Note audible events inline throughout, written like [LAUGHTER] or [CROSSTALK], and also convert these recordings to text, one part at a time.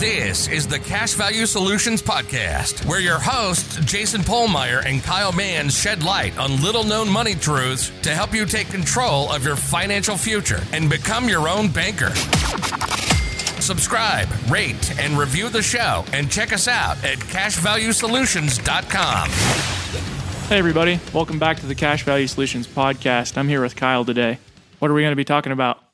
This is the Cash Value Solutions Podcast, where your hosts, Jason Pohlmeier and Kyle Mans, shed light on little known money truths to help you take control of your financial future and become your own banker. Subscribe, rate, and review the show, and check us out at cashvaluesolutions.com. Hey, everybody. Welcome back to the Cash Value Solutions Podcast. I'm here with Kyle today. What are we going to be talking about?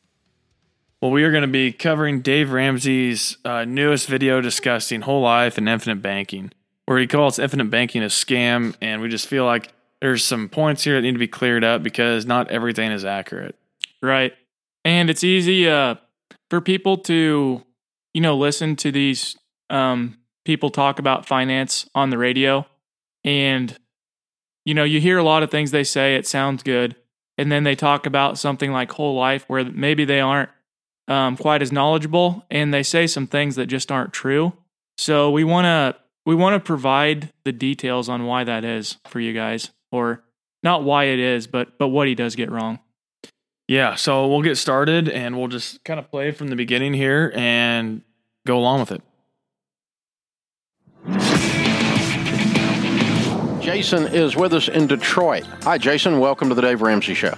Well, we are going to be covering Dave Ramsey's uh, newest video discussing whole life and infinite banking, where he calls infinite banking a scam. And we just feel like there's some points here that need to be cleared up because not everything is accurate. Right. And it's easy uh, for people to, you know, listen to these um, people talk about finance on the radio. And, you know, you hear a lot of things they say, it sounds good. And then they talk about something like whole life where maybe they aren't um, quite as knowledgeable, and they say some things that just aren't true. So we want to we want to provide the details on why that is for you guys, or not why it is, but but what he does get wrong. Yeah, so we'll get started and we'll just kind of play from the beginning here and go along with it. Jason is with us in Detroit. Hi, Jason. Welcome to the Dave Ramsey Show.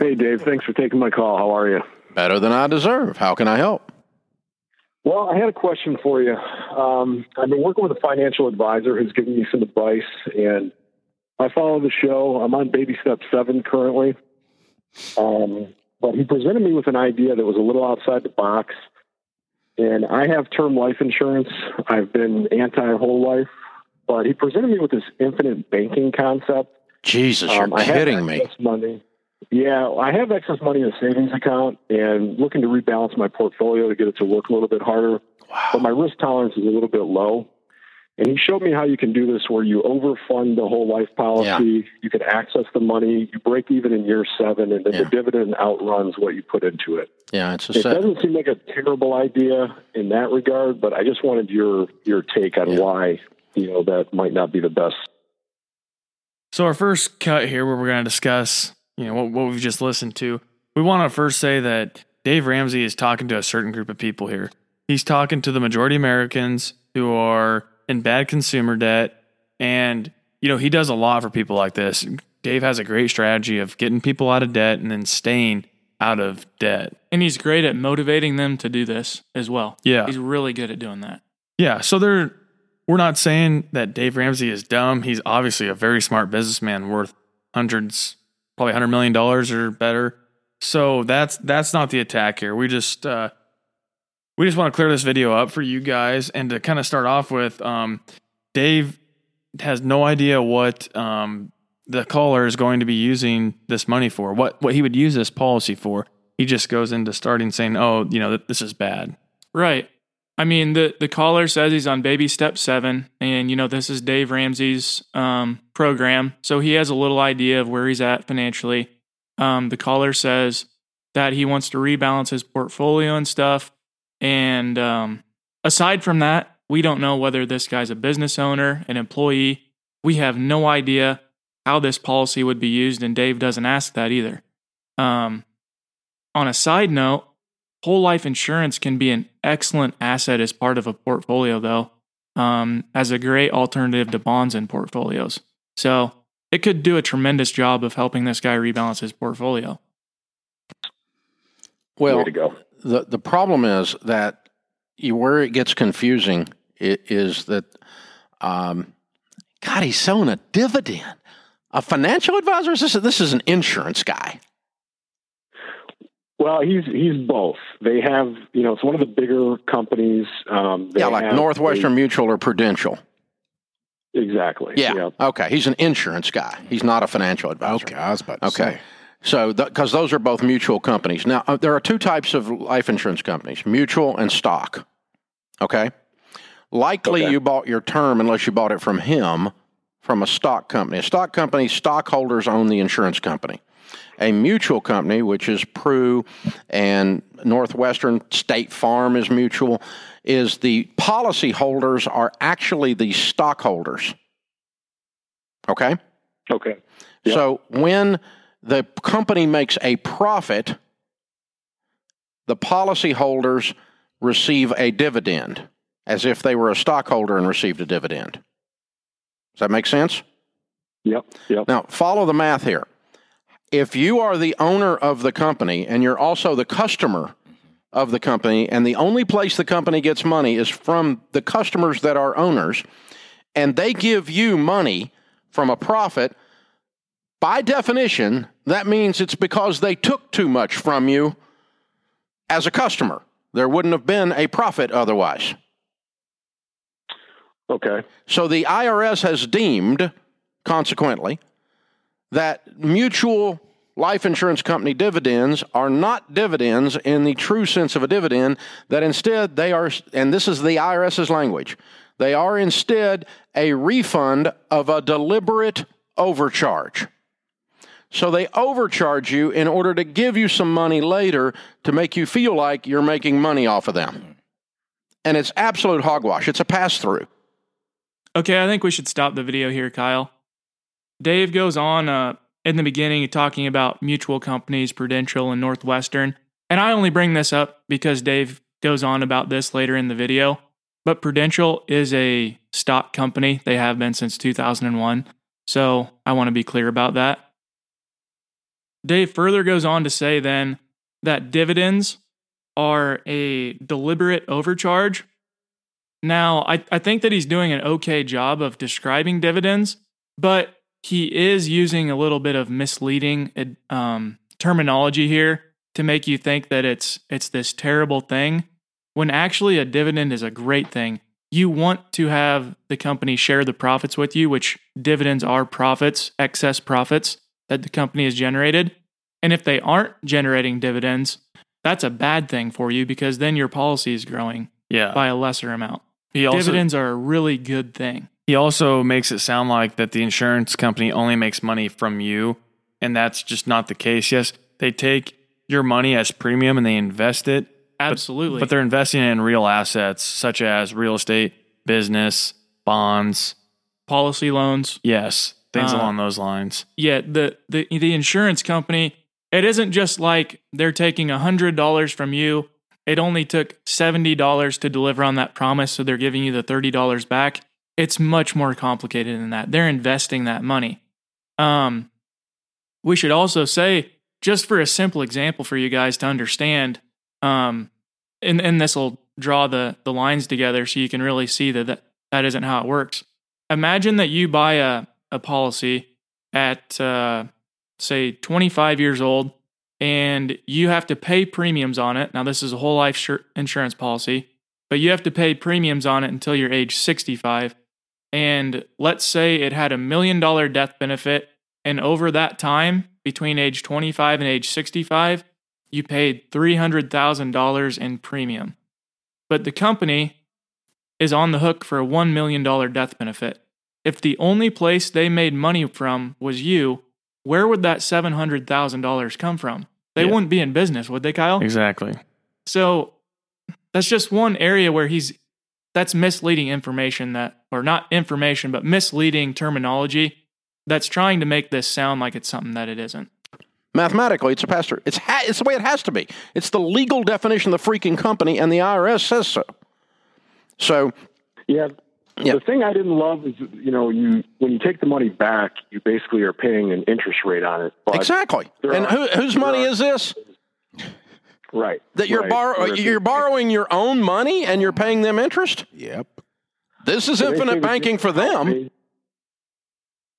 Hey, Dave. Thanks for taking my call. How are you? Better than I deserve. How can I help? Well, I had a question for you. Um, I've been working with a financial advisor who's given me some advice, and I follow the show. I'm on baby step seven currently. Um, but he presented me with an idea that was a little outside the box. And I have term life insurance. I've been anti whole life, but he presented me with this infinite banking concept. Jesus, you're um, kidding me. Money. Yeah, I have excess money in a savings account and looking to rebalance my portfolio to get it to work a little bit harder. Wow. But my risk tolerance is a little bit low. And he showed me how you can do this where you overfund the whole life policy, yeah. you can access the money, you break even in year seven, and then yeah. the dividend outruns what you put into it. Yeah, it's a it set. doesn't seem like a terrible idea in that regard, but I just wanted your your take on yeah. why you know that might not be the best. So our first cut here, where we're going to discuss you know what, what we've just listened to, we want to first say that Dave Ramsey is talking to a certain group of people here. He's talking to the majority Americans who are in bad consumer debt, and you know he does a lot for people like this. Dave has a great strategy of getting people out of debt and then staying out of debt. And he's great at motivating them to do this as well. Yeah. He's really good at doing that. Yeah. So they're we're not saying that Dave Ramsey is dumb. He's obviously a very smart businessman worth hundreds probably hundred million dollars or better. So that's that's not the attack here. We just uh, we just want to clear this video up for you guys and to kind of start off with. Um, Dave has no idea what um, the caller is going to be using this money for. What what he would use this policy for. He just goes into starting saying, "Oh, you know, this is bad." Right. I mean, the the caller says he's on baby step seven, and you know this is Dave Ramsey's um, program, so he has a little idea of where he's at financially. Um, the caller says that he wants to rebalance his portfolio and stuff, and um, aside from that, we don't know whether this guy's a business owner, an employee. We have no idea how this policy would be used, and Dave doesn't ask that either. Um, on a side note, Whole life insurance can be an excellent asset as part of a portfolio, though, um, as a great alternative to bonds and portfolios. So it could do a tremendous job of helping this guy rebalance his portfolio. Well, the the problem is that you, where it gets confusing is that, um, God, he's selling a dividend. A financial advisor? Is this, this is an insurance guy. Well, he's he's both. They have, you know, it's one of the bigger companies. Um, yeah, like Northwestern a, Mutual or Prudential. Exactly. Yeah. yeah. Okay. He's an insurance guy. He's not a financial advisor. Okay, I was about to okay. Say. So, because those are both mutual companies. Now, uh, there are two types of life insurance companies: mutual and stock. Okay. Likely, okay. you bought your term unless you bought it from him, from a stock company. A stock company, stockholders own the insurance company a mutual company, which is Pru and Northwestern State Farm is mutual, is the policy holders are actually the stockholders. Okay? Okay. Yep. So when the company makes a profit, the policyholders receive a dividend as if they were a stockholder and received a dividend. Does that make sense? Yep. Yep. Now, follow the math here. If you are the owner of the company and you're also the customer of the company, and the only place the company gets money is from the customers that are owners, and they give you money from a profit, by definition, that means it's because they took too much from you as a customer. There wouldn't have been a profit otherwise. Okay. So the IRS has deemed, consequently, that mutual life insurance company dividends are not dividends in the true sense of a dividend, that instead they are, and this is the IRS's language, they are instead a refund of a deliberate overcharge. So they overcharge you in order to give you some money later to make you feel like you're making money off of them. And it's absolute hogwash. It's a pass through. Okay, I think we should stop the video here, Kyle. Dave goes on uh, in the beginning talking about mutual companies, Prudential and Northwestern. And I only bring this up because Dave goes on about this later in the video. But Prudential is a stock company. They have been since 2001. So I want to be clear about that. Dave further goes on to say then that dividends are a deliberate overcharge. Now, I, I think that he's doing an okay job of describing dividends, but he is using a little bit of misleading um, terminology here to make you think that it's it's this terrible thing when actually a dividend is a great thing. You want to have the company share the profits with you, which dividends are profits, excess profits that the company has generated. And if they aren't generating dividends, that's a bad thing for you because then your policy is growing Yeah. by a lesser amount. He also, dividends are a really good thing. He also makes it sound like that the insurance company only makes money from you, and that's just not the case. Yes, they take your money as premium and they invest it, Absolutely. but they're investing in real assets such as real estate, business, bonds. policy loans. Yes, things Uh, along those lines. Yeah, the, the the insurance company, it isn't just like they're taking $100 from you. It only took $70 to deliver on that promise, so they're giving you the $30 back. It's much more complicated than that. They're investing that money. Um we should also say just for a simple example for you guys to understand um and and this will draw the the lines together so you can really see that that, that isn't how it works. Imagine that you buy a a policy at uh, say 25 years old and you have to pay premiums on it. Now, this is a whole life insurance policy, but you have to pay premiums on it until you're age 65. And let's say it had a million dollar death benefit, and over that time, between age 25 and age 65, you paid $300,000 in premium. But the company is on the hook for a $1 million death benefit. If the only place they made money from was you, where would that $700,000 come from? They Yeah. wouldn't be in business, would they, Kyle? Exactly. So that's just one area where he's that's misleading information that or not information but misleading terminology that's trying to make this sound like it's something that it isn't. Mathematically, it's a pass through. It's, ha- it's the way it has to be. It's the legal definition of the freaking company, and the IRS says so. So, Yeah. Yeah. The thing I didn't love is, you know, you when you take the money back, you basically are paying an interest rate on it. But, exactly. And are- who, whose money are- is this? Right. That you're right. borrow- uh, you're borrowing your own money and you're paying them interest? Yep. This is so infinite banking for them.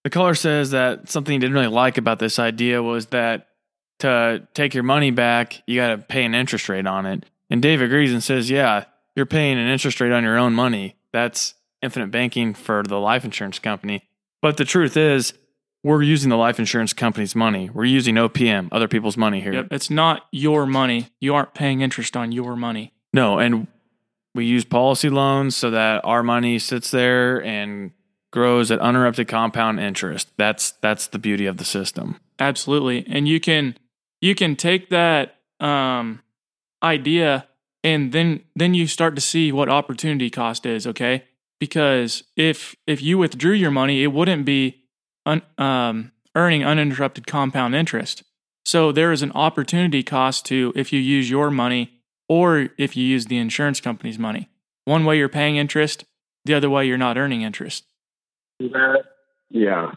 The caller says that something he didn't really like about this idea was that to take your money back, you got to pay an interest rate on it. And Dave agrees and says, yeah, you're paying an interest rate on your own money. That's infinite banking for the life insurance company. But the truth is, we're using the life insurance company's money. We're using OPM, other people's money here. Yep, it's not your money. You aren't paying interest on your money. No, and we use policy loans so that our money sits there and grows at uninterrupted compound interest. That's that's the beauty of the system. Absolutely. And you can you can take that um idea and then then you start to see what opportunity cost is, okay? Because if if you withdrew your money, it wouldn't be un, um earning uninterrupted compound interest. So there is an opportunity cost to if you use your money or if you use the insurance company's money. One way you're paying interest, the other way you're not earning interest. Yeah.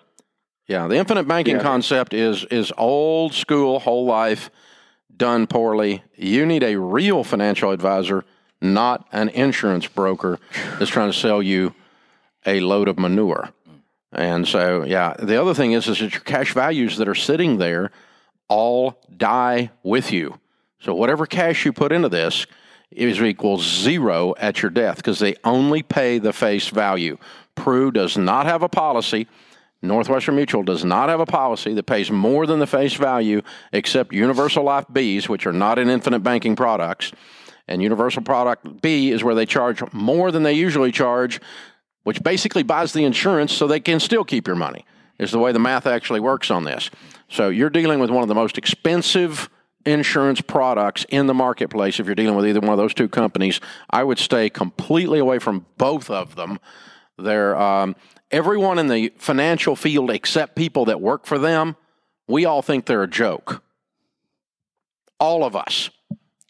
Yeah, the infinite banking Yeah. concept is is old school, whole life, done poorly. You need a real financial advisor, not an insurance broker that's trying to sell you a load of manure. And so, yeah, the other thing is is that your cash values that are sitting there all die with you. So whatever cash you put into this is equals zero at your death because they only pay the face value. Pru does not have a policy. Northwestern Mutual does not have a policy that pays more than the face value except Universal Life Bs, which are not in infinite banking products. And Universal Product B is where they charge more than they usually charge, which basically buys the insurance so they can still keep your money, is the way the math actually works on this. So you're dealing with one of the most expensive insurance products in the marketplace if you're dealing with either one of those two companies. I would stay completely away from both of them. They're um, everyone in the financial field except people that work for them. We all think they're a joke. All of us.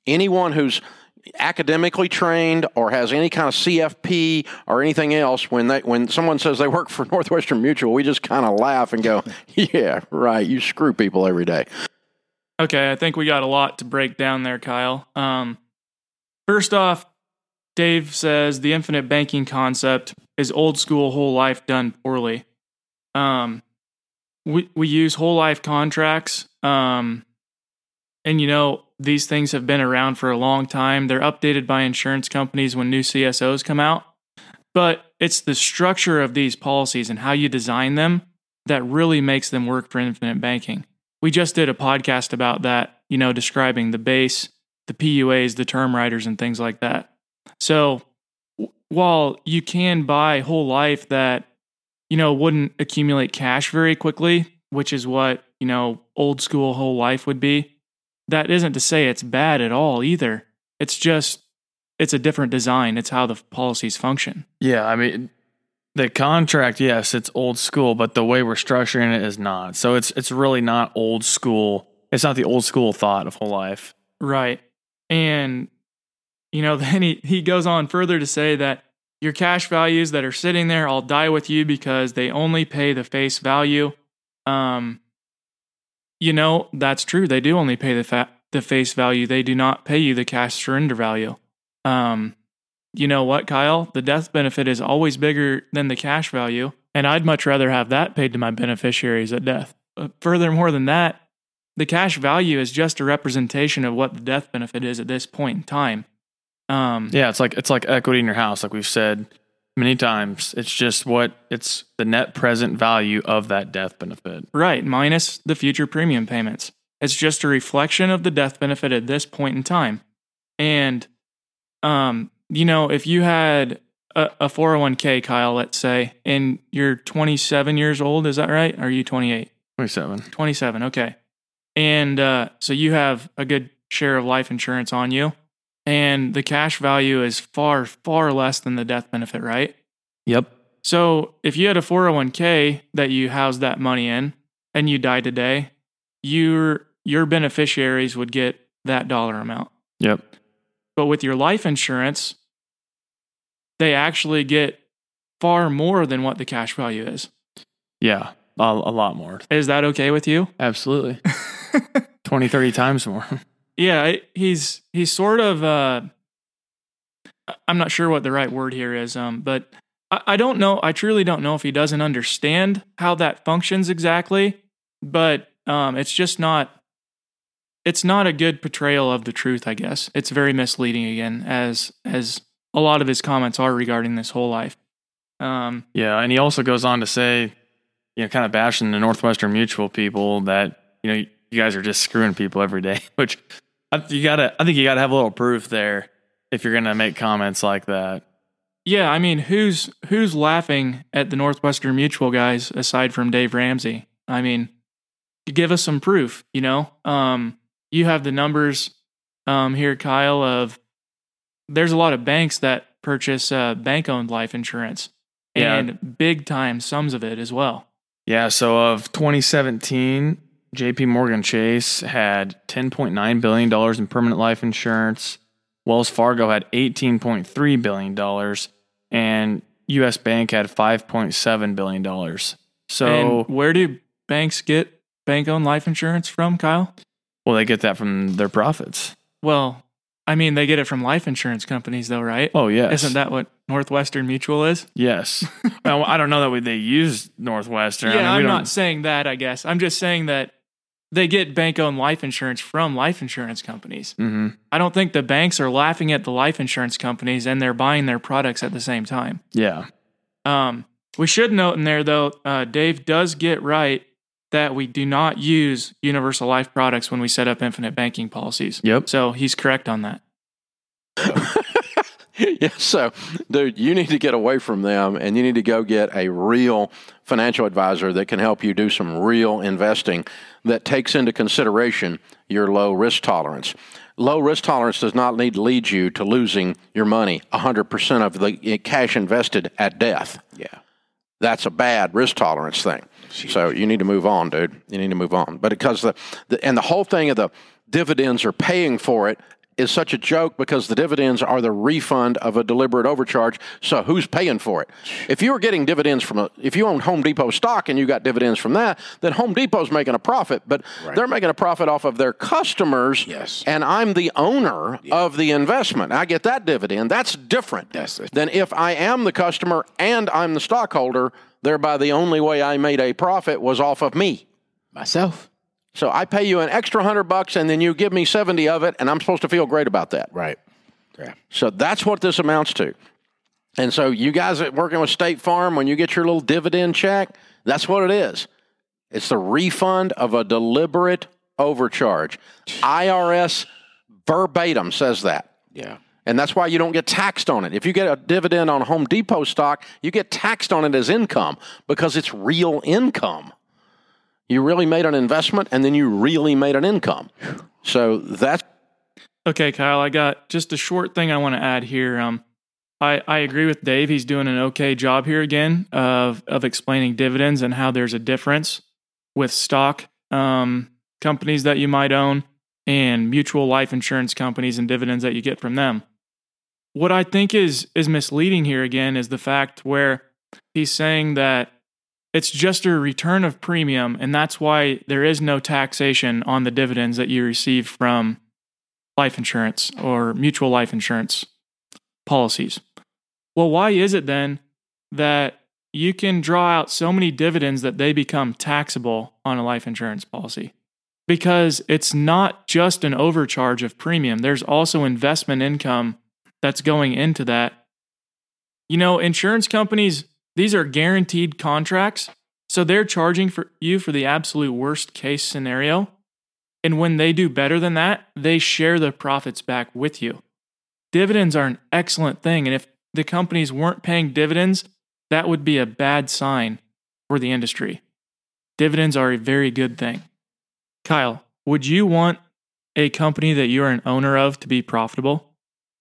Anyone who's academically trained or has any kind of CFP or anything else, when they when someone says they work for [LAUGHS] Northwestern Mutual, we just kind of laugh and go, [LAUGHS] "Yeah, right. You screw people every day." Okay, I think we got a lot to break down there, Kyle. Um, first off, Dave says the infinite banking concept is old school whole life done poorly. Um, we we use whole life contracts, um, and you know these things have been around for a long time. They're updated by insurance companies when new CSOs come out, but it's the structure of these policies and how you design them that really makes them work for infinite banking we just did a podcast about that, you know, describing the base, the PUAs, the term riders, and things like that. So while you can buy whole life that, you know, wouldn't accumulate cash very quickly, which is what, you know, old school whole life would be, that isn't to say it's bad at all either. It's just, it's a different design. It's how the policies function. Yeah, I mean, the contract, yes, it's old school, but the way we're structuring it is not. So it's it's really not old school. It's not the old school thought of whole life. Right. And, you know, [LAUGHS] then he, he goes on further to say that your cash values that are sitting there all die with you because they only pay the face value. Um, you know, that's true. They do only pay the, fa- the face value, they do not pay you the cash surrender value. Um, you know what, Kyle? The death benefit is always bigger than the cash value, and I'd much rather have that paid to my beneficiaries at death. But furthermore than that, the cash value is just a representation of what the death benefit is at this point in time. Um, Yeah, it's like it's like equity in your house, like we've said many times. It's just what it's the net present value of that death benefit. Right, minus the future premium payments. It's just a reflection of the death benefit at this point in time. And, um, you know, if you had a, a 401k, Kyle, let's say, and you're 27 years old, is that right? Or are you 28? Twenty-seven. 27, okay. And uh, so you have a good share of life insurance on you, and the cash value is far, far less than the death benefit, right? Yep. So if you had a 401k that you housed that money in and you died today, your your beneficiaries would get that dollar amount. Yep. But with your life insurance, they actually get far more than what the cash value is. Yeah. A, a lot more. Is that okay with you? Absolutely. [LAUGHS] 20, 30 times more. Yeah, he's he's sort of uh I'm not sure what the right word here is, um, but I, I don't know. I truly don't know if he doesn't understand how that functions exactly, but um, it's just not. It's not a good portrayal of the truth. I guess it's very misleading again, as as a lot of his comments are regarding this whole life. Um, Yeah, and he also goes on to say, you know, kind of bashing the Northwestern Mutual people that you know you guys are just screwing people every day. [LAUGHS] Which I, you gotta, I think you gotta have a little proof there if you're gonna make comments like that. Yeah, I mean, who's who's laughing at the Northwestern Mutual guys aside from Dave Ramsey? I mean, give us some proof. You know, um, you have the numbers um, here, Kyle. Of there's a lot of banks that purchase uh, bank-owned life insurance, Yeah. and big time sums of it as well. Yeah. So of 2017, J.P. Morgan Chase had 10.9 billion dollars in permanent life insurance. Wells Fargo had $18.3 billion and US Bank had $5.7 billion. So, and where do banks get bank owned life insurance from, Kyle? well, they get that from their profits. Well, I mean, they get it from life insurance companies, though, right? Oh, yes. Isn't that what Northwestern Mutual is? Yes. [LAUGHS] well, I don't know that they use Northwestern. Yeah, I mean, we don't- not saying that, I guess. I'm just saying that they get bank owned life insurance from life insurance companies. Mhm. I don't think the banks are laughing at the life insurance companies and they're buying their products at the same time. Yeah. Um, we should note in there, though, uh, Dave does get right that we do not use universal life products when we set up infinite banking policies. Yep. So he's correct on that. [LAUGHS] [LAUGHS] yeah, so, dude, you need to get away from them and you need to go get a real financial advisor that can help you do some real investing that takes into consideration your low risk tolerance. Low risk tolerance does not need to lead you to losing your money 100% of the eh, cash invested at death. Yeah. That's a bad risk tolerance thing. So you need to move on, dude. You need to move on. But because the, the and the whole thing of the dividends are paying for it is such a joke because the dividends are the refund of a deliberate overcharge. So who's paying for it? If you were getting dividends from a, if you own Home Depot stock and you got dividends from that, then Home Depot's making a profit, but they're making a profit off of their customers. Yes. And I'm the owner of the investment. I get that dividend. That's different than if I am the customer and I'm the stockholder. Thereby, the only way I made a profit was off of me. Myself. So I pay you an extra hundred bucks, and then you give me seventy of it, and I'm supposed to feel great about that. Right. Yeah. So that's what this amounts to. And so you guys that working with State Farm, when you get your little dividend check, that's what it is. It's the refund of a deliberate overcharge. IRS verbatim says that. Yeah. And that's why you don't get taxed on it. If you get a dividend on Home Depot stock, you get taxed on it as income because it's real income. You really made an investment and then you really made an income. So that's Okay, Kyle, I got just a short thing I want to add here. Um, I, I agree with Dave. He's doing an okay job here again of of explaining dividends and how there's a difference with stock um, companies that you might own and mutual life insurance companies and dividends that you get from them. What I think is is misleading here again is the fact where he's saying that it's just a return of premium and that's why there is no taxation on the dividends that you receive from life insurance or mutual life insurance policies. Well, why is it then that you can draw out so many dividends that they become taxable on a life insurance policy? Because it's not just an overcharge of premium, there's also investment income that's going into that. You know, insurance companies, these are guaranteed contracts. So they're charging for you for the absolute worst case scenario. And when they do better than that, they share the profits back with you. Dividends are an excellent thing. And if the companies weren't paying dividends, that would be a bad sign for the industry. Dividends are a very good thing. Kyle, would you want a company that you're an owner of to be profitable?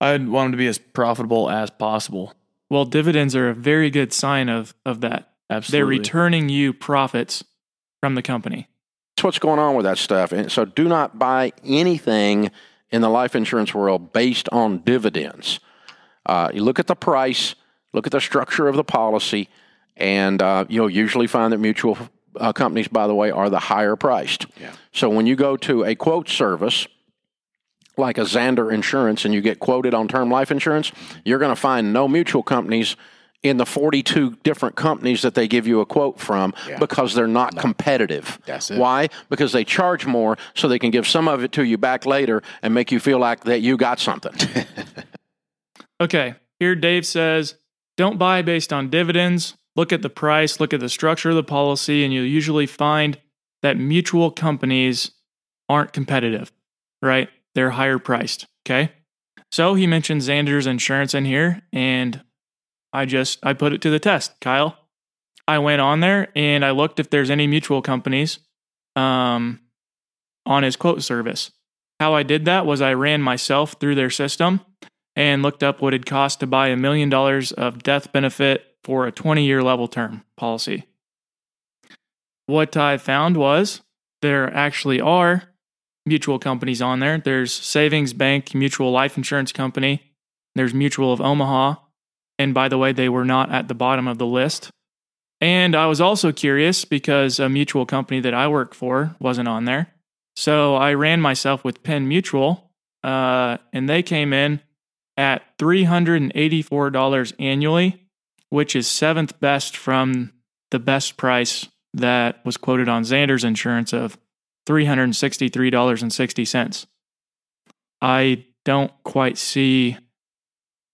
I'd want them to be as profitable as possible. Well, dividends are a very good sign of, of that. Absolutely. They're returning you profits from the company. that's what's going on with that stuff. And so do not buy anything in the life insurance world based on dividends. Uh, you look at the price, look at the structure of the policy, and uh, you'll usually find that mutual uh, companies, by the way, are the higher priced. Yeah. So when you go to a quote service like a Zander Insurance and you get quoted on term life insurance, you're going to find no mutual companies in the 42 different companies that they give you a quote from Yeah. because they're not competitive. That's it. Why? Because they charge more so they can give some of it to you back later and make you feel like that you got something. [LAUGHS] Okay, here Dave says don't buy based on dividends. Look at the price, look at the structure of the policy, and you'll usually find that mutual companies aren't competitive, right? They're higher priced. Okay. So he mentioned Zander's insurance in here, and I just I put it to the test, Kyle. I went on there and I looked if there's any mutual companies um, on his quote service. How I did that was I ran myself through their system and looked up what it cost to buy a million dollars of death benefit for a 20 year level term policy. What I found was there actually are mutual companies on there. There's Savings Bank Mutual Life Insurance Company. There's Mutual of Omaha. And by the way, they were not at the bottom of the list. And I was also curious because a mutual company that I work for wasn't on there. So I ran myself with Penn Mutual, uh, and they came in at $384 annually, which is seventh best from the best price that was quoted on Zander's insurance of $363.60. I don't quite see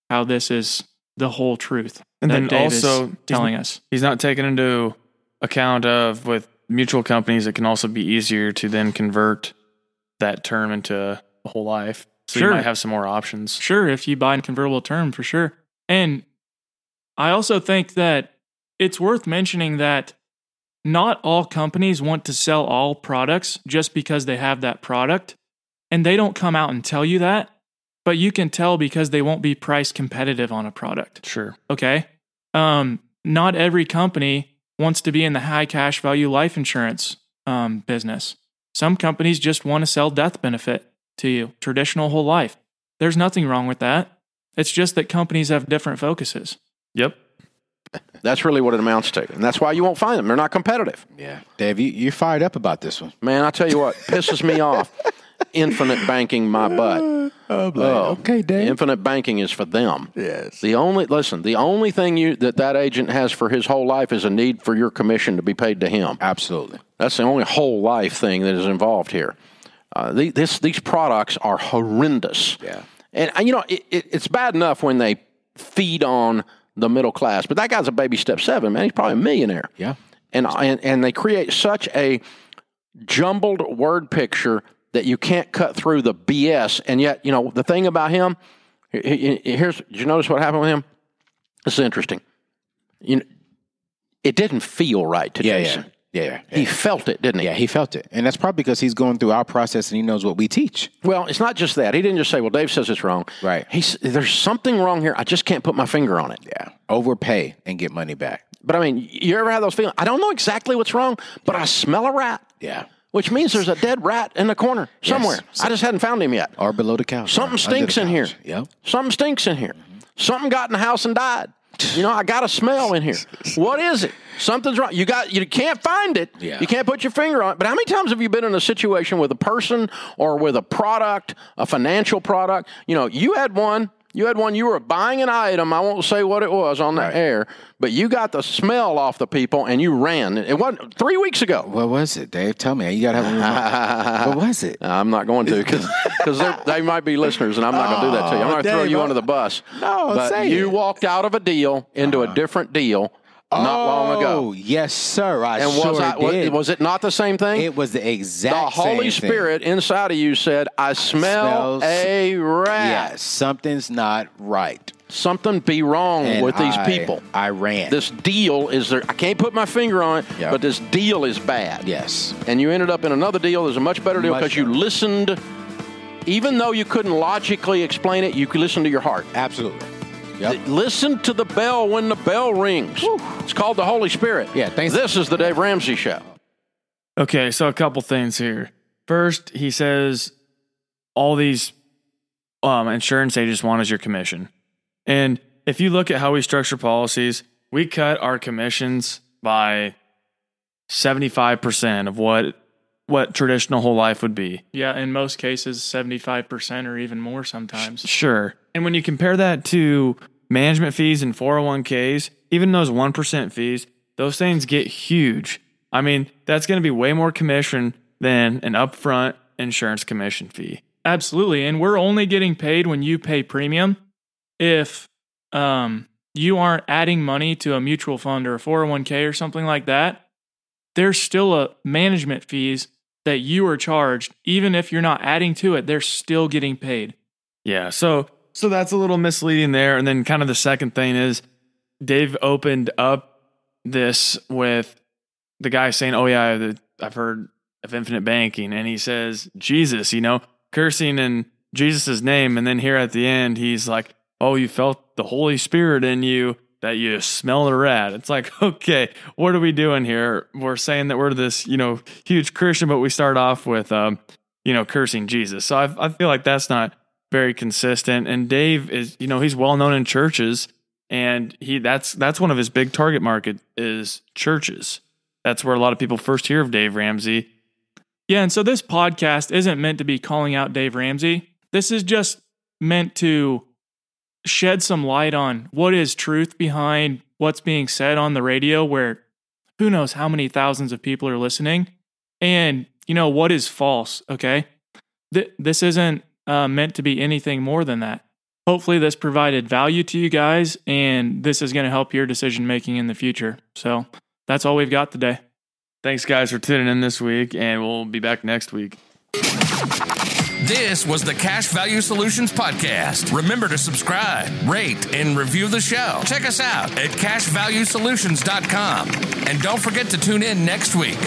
how this is the whole truth. And then Dave also telling us. He's not taking into account of with mutual companies, it can also be easier to then convert that term into a whole life. So Sure. you might have some more options. Sure, if you buy a convertible term, for sure. And I also think that it's worth mentioning that not all companies want to sell all products just because they have that product. And they don't come out and tell you that, but you can tell because they won't be price competitive on a product. Sure. Okay. Um, not every company wants to be in the high cash value life insurance um, business. Some companies just want to sell death benefit to you, traditional whole life. There's nothing wrong with that. It's just that companies have different focuses. Yep. That's really what it amounts to. And that's why you won't find them. They're not competitive. Yeah. Dave, you, you're fired up about this one. Man, I tell you what, pisses me off. [LAUGHS] Infinite banking my butt. Oh, okay, Dave. Infinite banking is for them. yes. The only listen, the only thing you that that agent has for his whole life is a need for your commission to be paid to him. Absolutely. That's the only whole life thing that is involved here. Uh, the, this, these products are horrendous. Yeah. And, uh, you know, it, it, it's bad enough when they feed on the middle class, but that guy's a baby step seven, man. He's probably a millionaire. Yeah. And, and, and they create such a jumbled word picture that you can't cut through the BS. And yet, you know, the thing about him, he- he- here's, did you notice what happened with him? This is interesting. You know, it didn't feel right to Yeah, Jason. yeah. Yeah. He felt it, didn't he? Yeah, he felt it. And that's probably because he's going through our process and he knows what we teach. Well, it's not just that. He didn't just say, "Well, Dave says it's wrong." Right. He's there's something wrong here. I just can't put my finger on it. Yeah. Overpay and get money back. But I mean, you ever have those feelings? I don't know exactly what's wrong, but I smell a rat. Yeah. Which means there's a dead rat in the corner somewhere. I just hadn't found him yet. Or below the couch. Something stinks in here. Yep. Something stinks in here. Mm-hmm. Something got in the house and died. You know, I got a smell in here. [LAUGHS] What is it? Something's wrong. You got you can't find it. Yeah. You can't put your finger on it. But how many times have you been in a situation with a person or with a product, a financial product? You know, you had one. You had one. You were buying an item. I won't say what it was on the Right. air, but you got the smell off the people and you ran. It wasn't three weeks ago. What was it, Dave? Tell me. You got to have [LAUGHS] What was it? I'm not going to because they might be listeners, and I'm not going to do that to you. I'm Oh, going to throw you oh. under the bus. No, but you it. walked out of a deal into a uh-huh. different deal not long ago. Oh, yes, sir. I And was, sure I, was, did. was it not the same thing? It was the exact thing. The Holy Spirit inside of you said, "I smell smells- a rat. Yes, something's not right. Something be wrong And with these I- people. I ran. This deal is there. I can't put my finger on it, Yeah. but this deal is bad. yes. and you ended up in another deal There's a much better deal because you listened even though you couldn't logically explain it you could listen to your heart Absolutely. Yep. listen to the bell when the bell rings it's called the holy spirit Yeah, thanks. this is the dave ramsey show Okay, so a couple things here. First, he says all these um, insurance agents want is your commission. And if you look at how we structure policies, we cut our commissions by 75% of what what traditional whole life would be. Yeah, in most cases, 75% or even more sometimes. Sure. And when you compare that to management fees and 401ks, even those 1% fees, those things get huge. I mean, that's going to be way more commission than an upfront insurance commission fee. Absolutely. And we're only getting paid when you pay premium. If um, you aren't adding money to a mutual fund or a 401k or something like that, there's still a management fees that you are charged. Even if you're not adding to it, they're still getting paid. Yeah. So so that's a little misleading there. And then kind of the second thing is Dave opened up this with the guy saying, "Oh yeah, I've heard of infinite banking," and he says Jesus, you know, cursing in Jesus' name, and then here at the end, he's like, "Oh, you felt the Holy Spirit in you." That you smell a rat. It's like, [LAUGHS] okay, what are we doing here? We're saying that we're this, you know, huge Christian, but we start off with um, you know, cursing Jesus. So I, I feel like that's not very consistent. And Dave is, you know, he's well known in churches, and he that's that's one of his big target market is churches. That's where a lot of people first hear of Dave Ramsey. Yeah, and so this podcast isn't meant to be calling out Dave Ramsey. This is just meant to shed some light on what is truth behind what's being said on the radio where who knows how many thousands of people are listening and you know what is false okay Th- this isn't uh, meant to be anything more than that hopefully this provided value to you guys and this is going to help your decision making in the future so that's all we've got today Thanks, guys, for tuning in this week, and we'll be back next week. This was the Cash Value Solutions Podcast. Remember to subscribe, rate, and review the show. Check us out at cashvaluesolutions.com. And don't forget to tune in next week.